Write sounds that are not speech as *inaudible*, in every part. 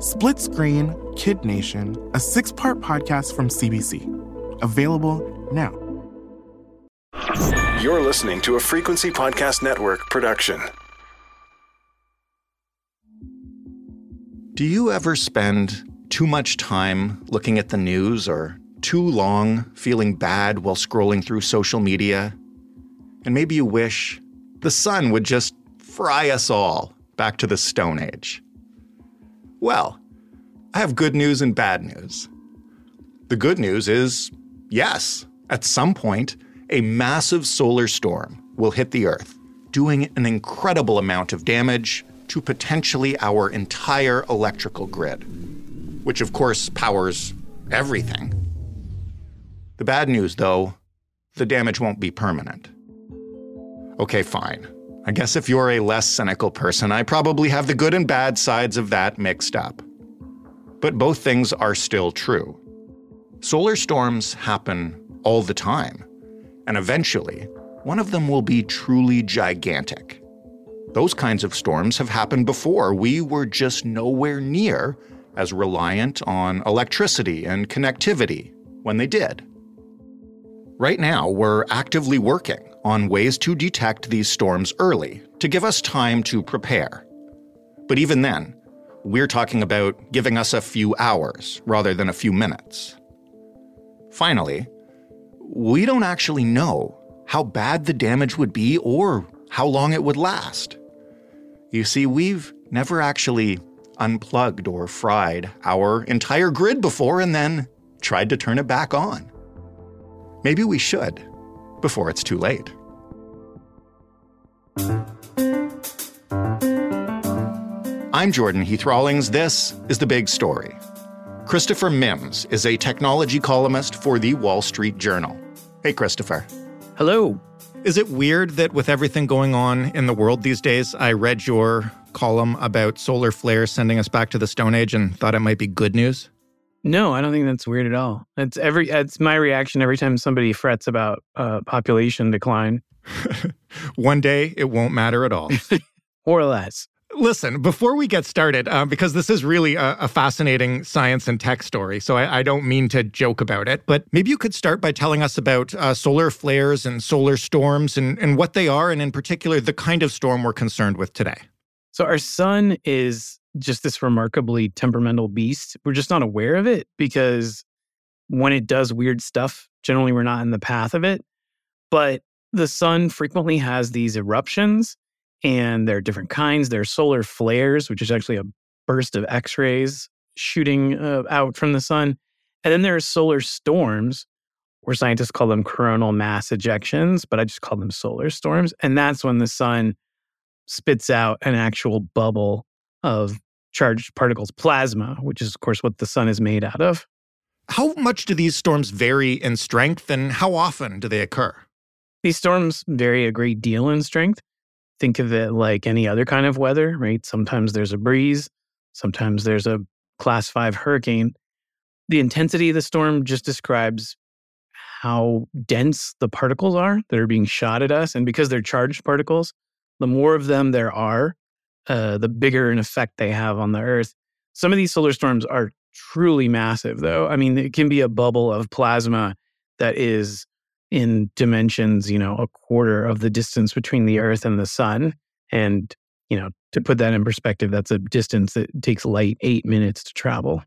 Split Screen Kid Nation, a six part podcast from CBC. Available now. You're listening to a Frequency Podcast Network production. Do you ever spend too much time looking at the news or too long feeling bad while scrolling through social media? And maybe you wish the sun would just fry us all back to the Stone Age. Well, I have good news and bad news. The good news is yes, at some point, a massive solar storm will hit the Earth, doing an incredible amount of damage to potentially our entire electrical grid, which of course powers everything. The bad news, though, the damage won't be permanent. Okay, fine. I guess if you're a less cynical person, I probably have the good and bad sides of that mixed up. But both things are still true. Solar storms happen all the time, and eventually, one of them will be truly gigantic. Those kinds of storms have happened before. We were just nowhere near as reliant on electricity and connectivity when they did. Right now, we're actively working on ways to detect these storms early to give us time to prepare. But even then, we're talking about giving us a few hours rather than a few minutes. Finally, we don't actually know how bad the damage would be or how long it would last. You see, we've never actually unplugged or fried our entire grid before and then tried to turn it back on. Maybe we should before it's too late. I'm Jordan Heath Rawlings. This is The Big Story. Christopher Mims is a technology columnist for the Wall Street Journal. Hey, Christopher. Hello. Is it weird that with everything going on in the world these days, I read your column about solar flares sending us back to the Stone Age and thought it might be good news? No, I don't think that's weird at all. It's every it's my reaction every time somebody frets about uh, population decline. *laughs* One day it won't matter at all. *laughs* or less. Listen, before we get started, uh, because this is really a, a, fascinating science and tech story, so I, I, don't mean to joke about it, but maybe you could start by telling us about uh, solar flares and solar storms and, and what they are, and in particular, the kind of storm we're concerned with today. So, our sun is just this remarkably temperamental beast. We're just not aware of it because when it does weird stuff, generally we're not in the path of it. But the sun frequently has these eruptions and there are different kinds. There are solar flares, which is actually a burst of X rays shooting uh, out from the sun. And then there are solar storms, where scientists call them coronal mass ejections, but I just call them solar storms. And that's when the sun spits out an actual bubble of charged particles, plasma, which is, of course, what the sun is made out of. How much do these storms vary in strength and how often do they occur? These storms vary a great deal in strength think of it like any other kind of weather, right? Sometimes there's a breeze, sometimes there's a class five hurricane. The intensity of the storm just describes how dense the particles are that are being shot at us. And because they're charged particles, the more of them there are, uh, the bigger an effect they have on the Earth. Some of these solar storms are truly massive, though. I mean, it can be a bubble of plasma that is in dimensions, you know, a quarter of the distance between the Earth and the sun. And, you know, to put that in perspective, that's a distance that takes light eight minutes to travel.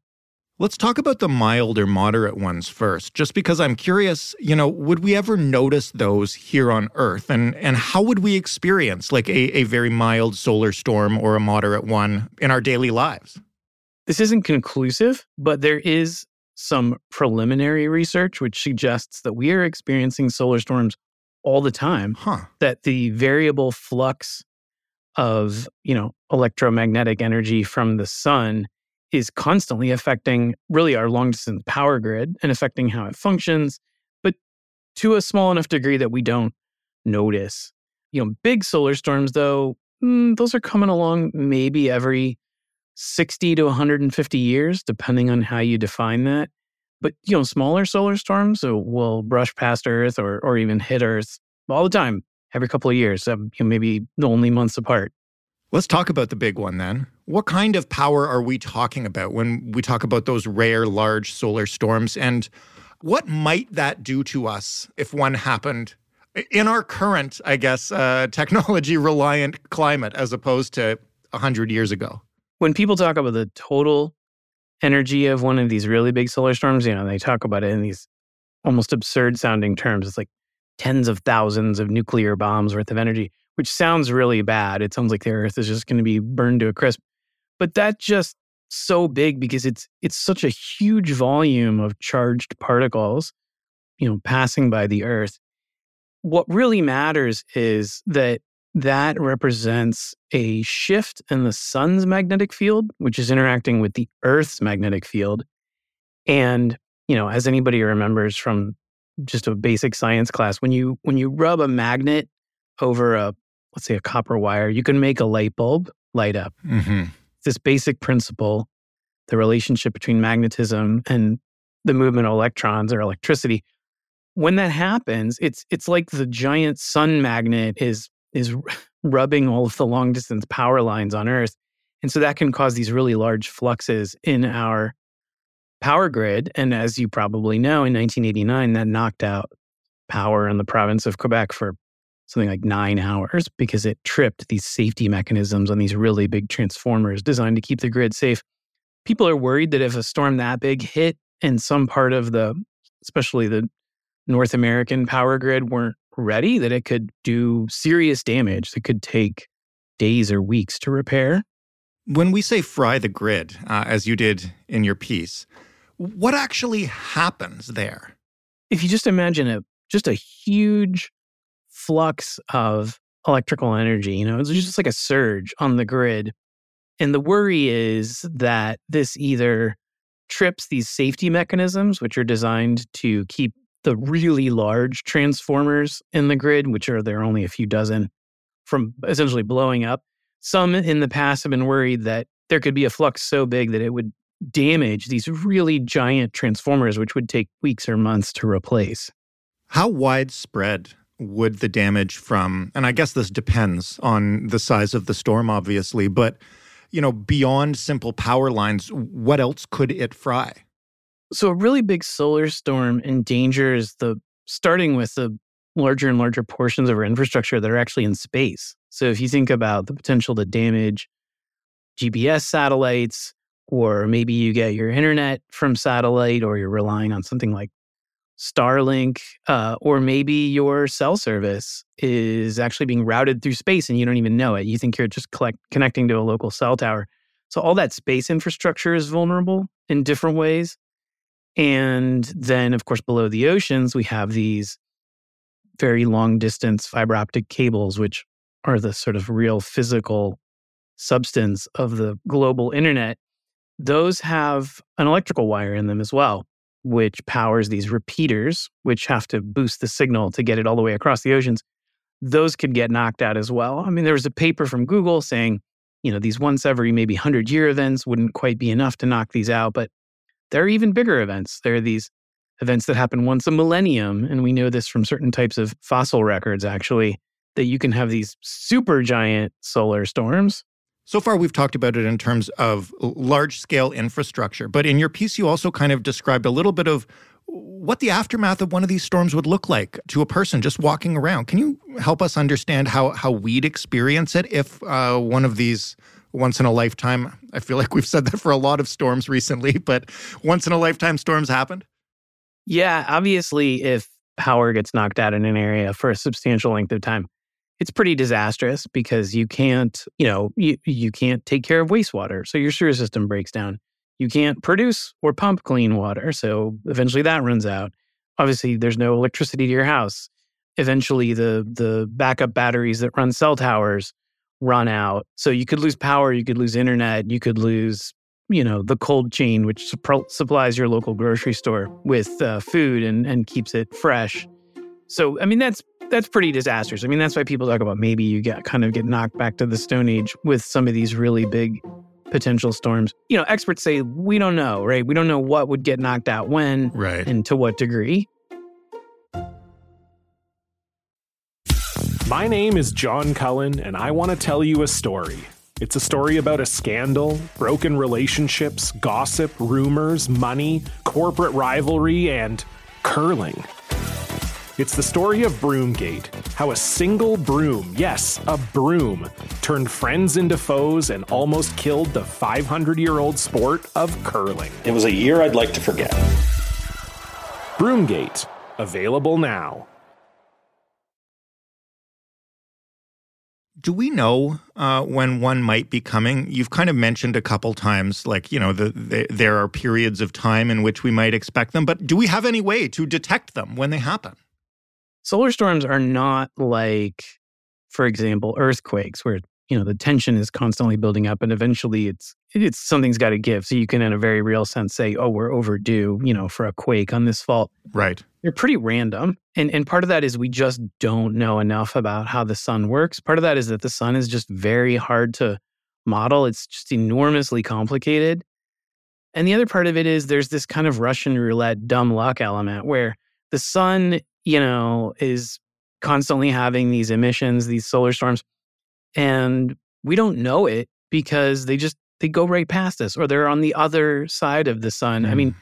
Let's talk about the mild or moderate ones first, just because I'm curious, you know, would we ever notice those here on Earth? And, and how would we experience like a, a very mild solar storm or a moderate one in our daily lives? This isn't conclusive, but there is some preliminary research which suggests that we are experiencing solar storms all the time. Huh. That the variable flux of, you know, electromagnetic energy from the sun is constantly affecting really our long distance power grid and affecting how it functions, but to a small enough degree that we don't notice. You know, big solar storms, though, mm, those are coming along maybe every 60 to 150 years, depending on how you define that. But, you know, smaller solar storms will brush past Earth or, or even hit Earth all the time, every couple of years, um, you know, maybe only months apart. Let's talk about the big one then. What kind of power are we talking about when we talk about those rare large solar storms? And what might that do to us if one happened in our current, I guess, uh, technology reliant climate as opposed to 100 years ago? When people talk about the total energy of one of these really big solar storms, you know, they talk about it in these almost absurd sounding terms. It's like tens of thousands of nuclear bombs worth of energy, which sounds really bad. It sounds like the earth is just going to be burned to a crisp. But that's just so big because it's it's such a huge volume of charged particles, you know, passing by the earth. What really matters is that that represents a shift in the sun's magnetic field, which is interacting with the earth's magnetic field. And, you know, as anybody remembers from just a basic science class, when you when you rub a magnet over a let's say a copper wire, you can make a light bulb light up. Mm-hmm. This basic principle, the relationship between magnetism and the movement of electrons or electricity. When that happens, it's it's like the giant sun magnet is is *laughs* rubbing all of the long distance power lines on Earth. And so that can cause these really large fluxes in our power grid. And as you probably know, in 1989, that knocked out power in the province of Quebec for something like nine hours because it tripped these safety mechanisms on these really big transformers designed to keep the grid safe. People are worried that if a storm that big hit in some part of the, especially the North American power grid, weren't ready, that it could do serious damage that could take days or weeks to repair. When we say fry the grid, uh, as you did in your piece, what actually happens there? If you just imagine a just a huge flux of electrical energy, you know, it's just like a surge on the grid. And the worry is that this either trips these safety mechanisms, which are designed to keep the really large transformers in the grid, which are there only a few dozen, from essentially blowing up. Some in the past have been worried that there could be a flux so big that it would damage these really giant transformers, which would take weeks or months to replace. How widespread would the damage from, and I guess this depends on the size of the storm, obviously, but you know, beyond simple power lines, what else could it fry? So a really big solar storm endangers the starting with the larger and larger portions of our infrastructure that are actually in space. So if you think about the potential to damage GPS satellites, or maybe you get your internet from satellite, or you're relying on something like Starlink, uh, or maybe your cell service is actually being routed through space and you don't even know it. You think you're just collect- connecting to a local cell tower. So all that space infrastructure is vulnerable in different ways. And then, of course, below the oceans, we have these very long distance fiber optic cables, which are the sort of real physical substance of the global internet. Those have an electrical wire in them as well, which powers these repeaters, which have to boost the signal to get it all the way across the oceans. Those could get knocked out as well. I mean, there was a paper from Google saying, you know, these once every maybe 100 year events wouldn't quite be enough to knock these out, but there are even bigger events. There are these events that happen once a millennium. And we know this from certain types of fossil records, actually, that you can have these super giant solar storms. So far, we've talked about it in terms of large scale infrastructure. But in your piece, you also kind of described a little bit of what the aftermath of one of these storms would look like to a person just walking around. Can you help us understand how, how we'd experience it if uh, one of these once in a lifetime. I feel like we've said that for a lot of storms recently, *laughs* but once in a lifetime storms happened? Yeah, obviously, if power gets knocked out in an area for a substantial length of time, it's pretty disastrous because you can't, you know, you, you can't take care of wastewater. So your sewer system breaks down. You can't produce or pump clean water. So eventually that runs out. Obviously, there's no electricity to your house. Eventually, the the backup batteries that run cell towers run out. So you could lose power, you could lose internet, you could lose you know, the cold chain, which supplies your local grocery store with uh, food and, and keeps it fresh. So, I mean, that's that's pretty disastrous. I mean, that's why people talk about maybe you get kind of get knocked back to the Stone Age with some of these really big potential storms. You know, experts say we don't know, right? We don't know what would get knocked out when Right. and to what degree. My name is John Cullen, and I want to tell you a story. It's a story about a scandal, broken relationships, gossip, rumors, money, corporate rivalry, and curling. It's the story of Broomgate, how a single broom, yes, a broom, turned friends into foes and almost killed the 500 year old sport of curling. It was a year I'd like to forget. Broomgate, available now. Do we know uh, when one might be coming? You've kind of mentioned a couple times, like, you know, the, the, there are periods of time in which we might expect them, but do we have any way to detect them when they happen? Solar storms are not like, for example, earthquakes, where you know the tension is constantly building up, and eventually it's it's something's got to give. So you can, in a very real sense, say, "Oh, we're overdue," you know, for a quake on this fault. Right. They're pretty random, and and part of that is we just don't know enough about how the sun works. Part of that is that the sun is just very hard to model. It's just enormously complicated. And the other part of it is there's this kind of Russian roulette dumb luck element where the sun, you know, is constantly having these emissions, these solar storms, and we don't know it because they just they go right past us or they're on the other side of the sun. I mean, mm.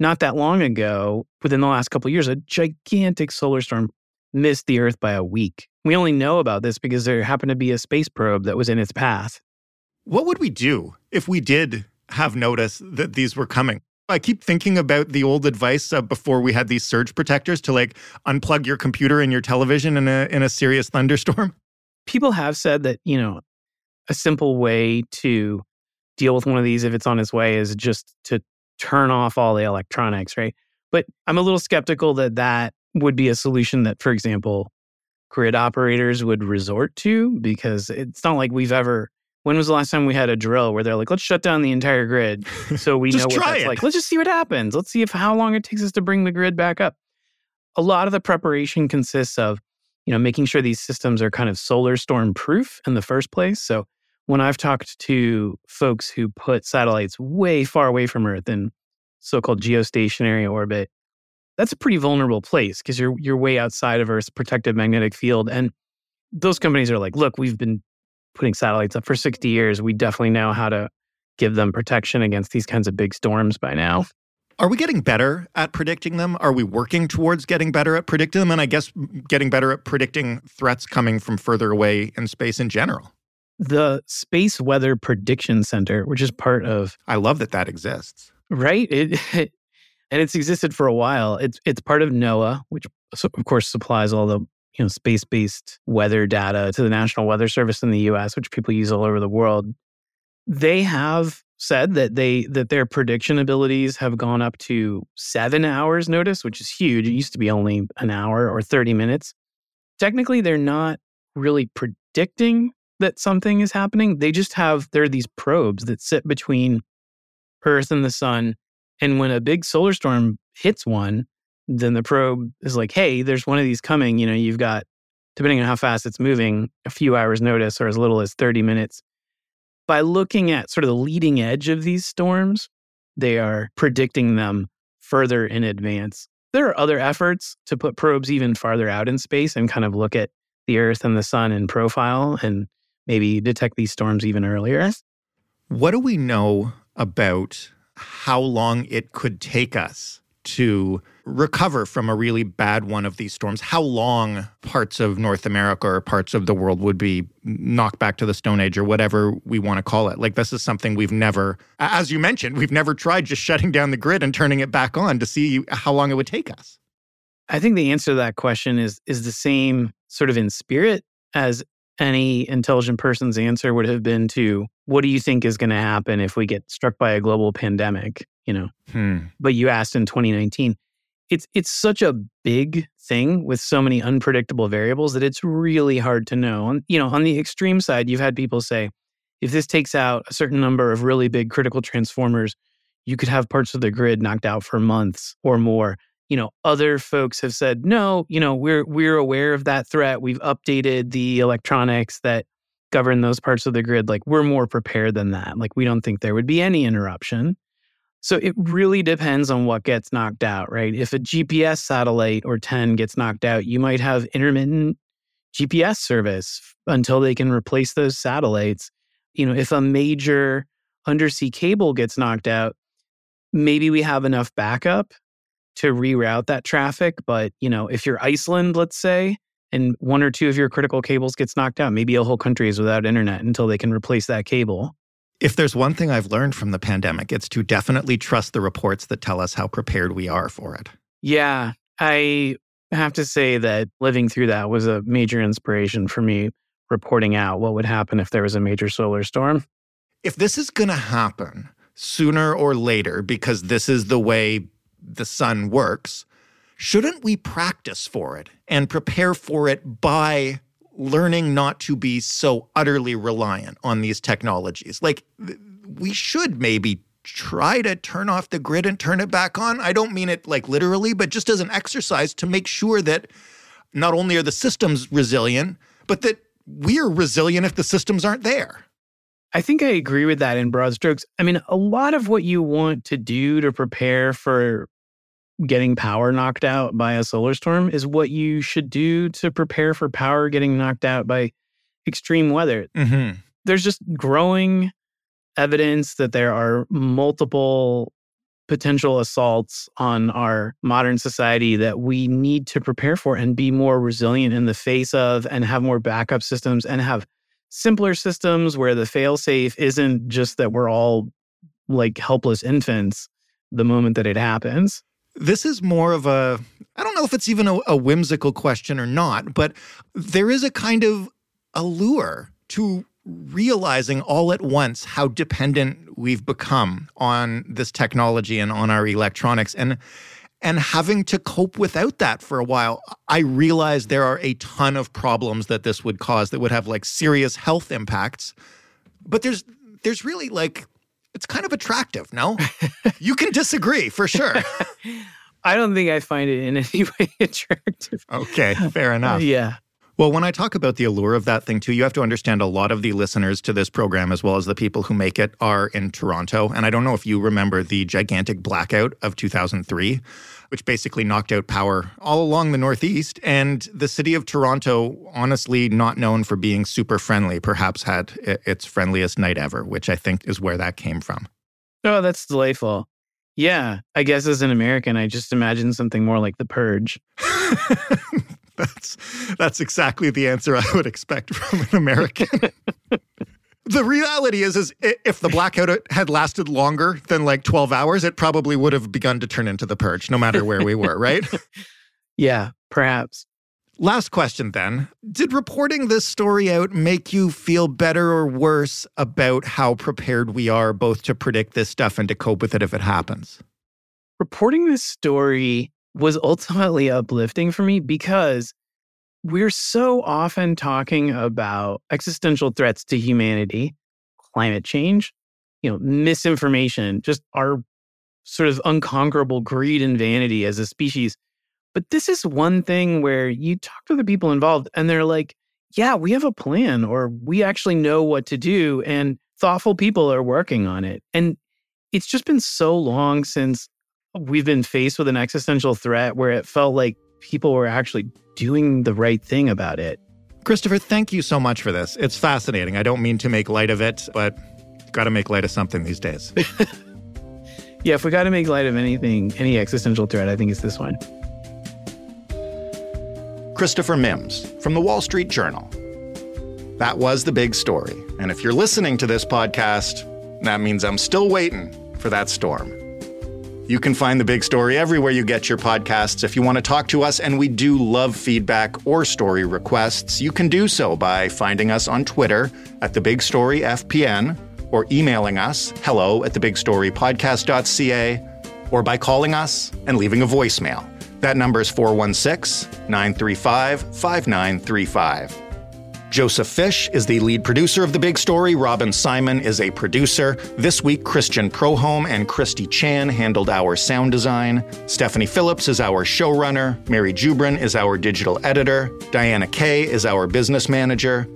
not that long ago, within the last couple of years, a gigantic solar storm missed the Earth by a week. We only know about this because there happened to be a space probe that was in its path. What would we do if we did have notice that these were coming? I keep thinking about the old advice uh, before we had these surge protectors to like unplug your computer and your television in a in a serious *laughs* thunderstorm. People have said that, you know, a simple way to deal with one of these if it's on its way is just to turn off all the electronics, right? But I'm a little skeptical that that would be a solution that, for example, grid operators would resort to because it's not like we've ever. When was the last time we had a drill where they're like, let's shut down the entire grid so we *laughs* know what that's it. like? Let's just see what happens. Let's see if how long it takes us to bring the grid back up. A lot of the preparation consists of, you know, making sure these systems are kind of solar storm proof in the first place. So when I've talked to folks who put satellites way far away from Earth in so-called geostationary orbit, that's a pretty vulnerable place because you're you're way outside of Earth's protective magnetic field. And those companies are like, look, we've been putting satellites up for 60 years. We definitely know how to give them protection against these kinds of big storms by now. Are we getting better at predicting them? Are we working towards getting better at predicting them? And I guess mm, getting better at predicting threats coming from further away in space in general. The Space Weather Prediction Center, which is part of I love that that exists. right it, *laughs* and it's existed for a while it's it's part of noaa which of course supplies all the you know space-based weather data to the national weather service in the us which people use all over the world they have said that they that their prediction abilities have gone up to seven hours notice which is huge it used to be only an hour or 30 minutes technically they're not really predicting that something is happening they just have there are these probes that sit between Earth and the sun. And when a big solar storm hits one, then the probe is like, hey, there's one of these coming. You know, you've got, depending on how fast it's moving, a few hours notice or as little as 30 minutes. By looking at sort of the leading edge of these storms, they are predicting them further in advance. There are other efforts to put probes even farther out in space and kind of look at the Earth and the sun in profile and maybe detect these storms even earlier. What do we know about how long it could take us to recover from a really bad one of these storms? How long parts of North America or parts of the world would be knocked back to the Stone Age or whatever we want to call it? Like, this is something we've never, as you mentioned, we've never tried just shutting down the grid and turning it back on to see how long it would take us. I think the answer to that question is is the same sort of in spirit as any intelligent person's answer would have been to what do you think is going to happen if we get struck by a global pandemic, you know. Hmm. But you asked in 2019. It's it's such a big thing with so many unpredictable variables that it's really hard to know. On you know, on the extreme side, you've had people say, if this takes out a certain number of really big critical transformers, you could have parts of the grid knocked out for months or more. You know, other folks have said, no, you know, we're we're aware of that threat. We've updated the electronics that govern those parts of the grid. Like we're more prepared than that. Like we don't think there would be any interruption. So it really depends on what gets knocked out, right? If a GPS satellite or 10 gets knocked out, you might have intermittent GPS service until they can replace those satellites. You know, if a major undersea cable gets knocked out, maybe we have enough backup to reroute that traffic. But, you know, if you're Iceland, let's say, and one or two of your critical cables gets knocked out, maybe a whole country is without internet until they can replace that cable. If there's one thing I've learned from the pandemic, it's to definitely trust the reports that tell us how prepared we are for it. Yeah, I have to say that living through that was a major inspiration for me reporting out what would happen if there was a major solar storm. If this is going to happen sooner or later, because this is the way the sun works, shouldn't we practice for it and prepare for it by learning not to be so utterly reliant on these technologies? Like, we should maybe try to turn off the grid and turn it back on. I don't mean it like literally, but just as an exercise to make sure that not only are the systems resilient, but that we're resilient if the systems aren't there. I think I agree with that in broad strokes. I mean, a lot of what you want to do to prepare for getting power knocked out by a solar storm is what you should do to prepare for power getting knocked out by extreme weather. Mm-hmm. There's just growing evidence that there are multiple potential assaults on our modern society that we need to prepare for and be more resilient in the face of and have more backup systems and have simpler systems where the failsafe isn't just that we're all like helpless infants the moment that it happens. This is more of a, I don't know if it's even a, a whimsical question or not, but there is a kind of allure to realizing all at once how dependent we've become on this technology and on our electronics and and having to cope without that for a while i realize there are a ton of problems that this would cause that would have like serious health impacts. But there's there's really like it's kind of attractive no? *laughs* You can disagree for sure. *laughs* I don't think i find it in any *laughs* way attractive. Okay fair uh, enough. yeah well, when I talk about the allure of that thing too, you have to understand a lot of the listeners to this program, as well as the people who make it, are in Toronto. And I don't know if you remember the gigantic blackout of 2003, which basically knocked out power all along the Northeast. And the city of Toronto, honestly, not known for being super friendly, perhaps had its friendliest night ever, which I think is where that came from. Oh, that's delightful. Yeah, I guess as an American, I just imagine something more like The Purge. *laughs* That's that's exactly the answer I would expect from an American. *laughs* the reality is is if the blackout had lasted longer than like 12 hours, it probably would have begun to turn into the purge no matter where we were, right? *laughs* yeah, perhaps. Last question then. Did reporting this story out make you feel better or worse about how prepared we are both to predict this stuff and to cope with it if it happens? Reporting this story was ultimately uplifting for me because we're so often talking about existential threats to humanity, climate change, you know, misinformation, just our sort of unconquerable greed and vanity as a species. But this is one thing where you talk to the people involved and they're like, yeah, we have a plan or we actually know what to do and thoughtful people are working on it. And it's just been so long since we've been faced with an existential threat where it felt like people were actually doing the right thing about it. Christopher, thank you so much for this. It's fascinating. I don't mean to make light of it, but got to make light of something these days. *laughs* *laughs* yeah, if we got to make light of anything, any existential threat, I think it's this one. Christopher Mims from the Wall Street Journal. That was the big story. And if you're listening to this podcast, that means I'm still waiting for that storm. You can find the big story everywhere you get your podcasts. If you want to talk to us, and we do love feedback or story requests, you can do so by finding us on Twitter at the Big Story FPN or emailing us hello at thebigstorypodcast.ca or by calling us and leaving a voicemail. That number is 416 935 5935. Joseph Fish is the lead producer of The Big Story. Robin Simon is a producer. This week, Christian Prohome and Christy Chan handled our sound design. Stephanie Phillips is our showrunner. Mary Jubrin is our digital editor. Diana Kay is our business manager.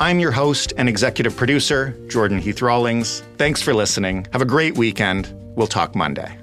I'm your host and executive producer, Jordan Heath Rawlings. Thanks for listening. Have a great weekend. We'll talk Monday.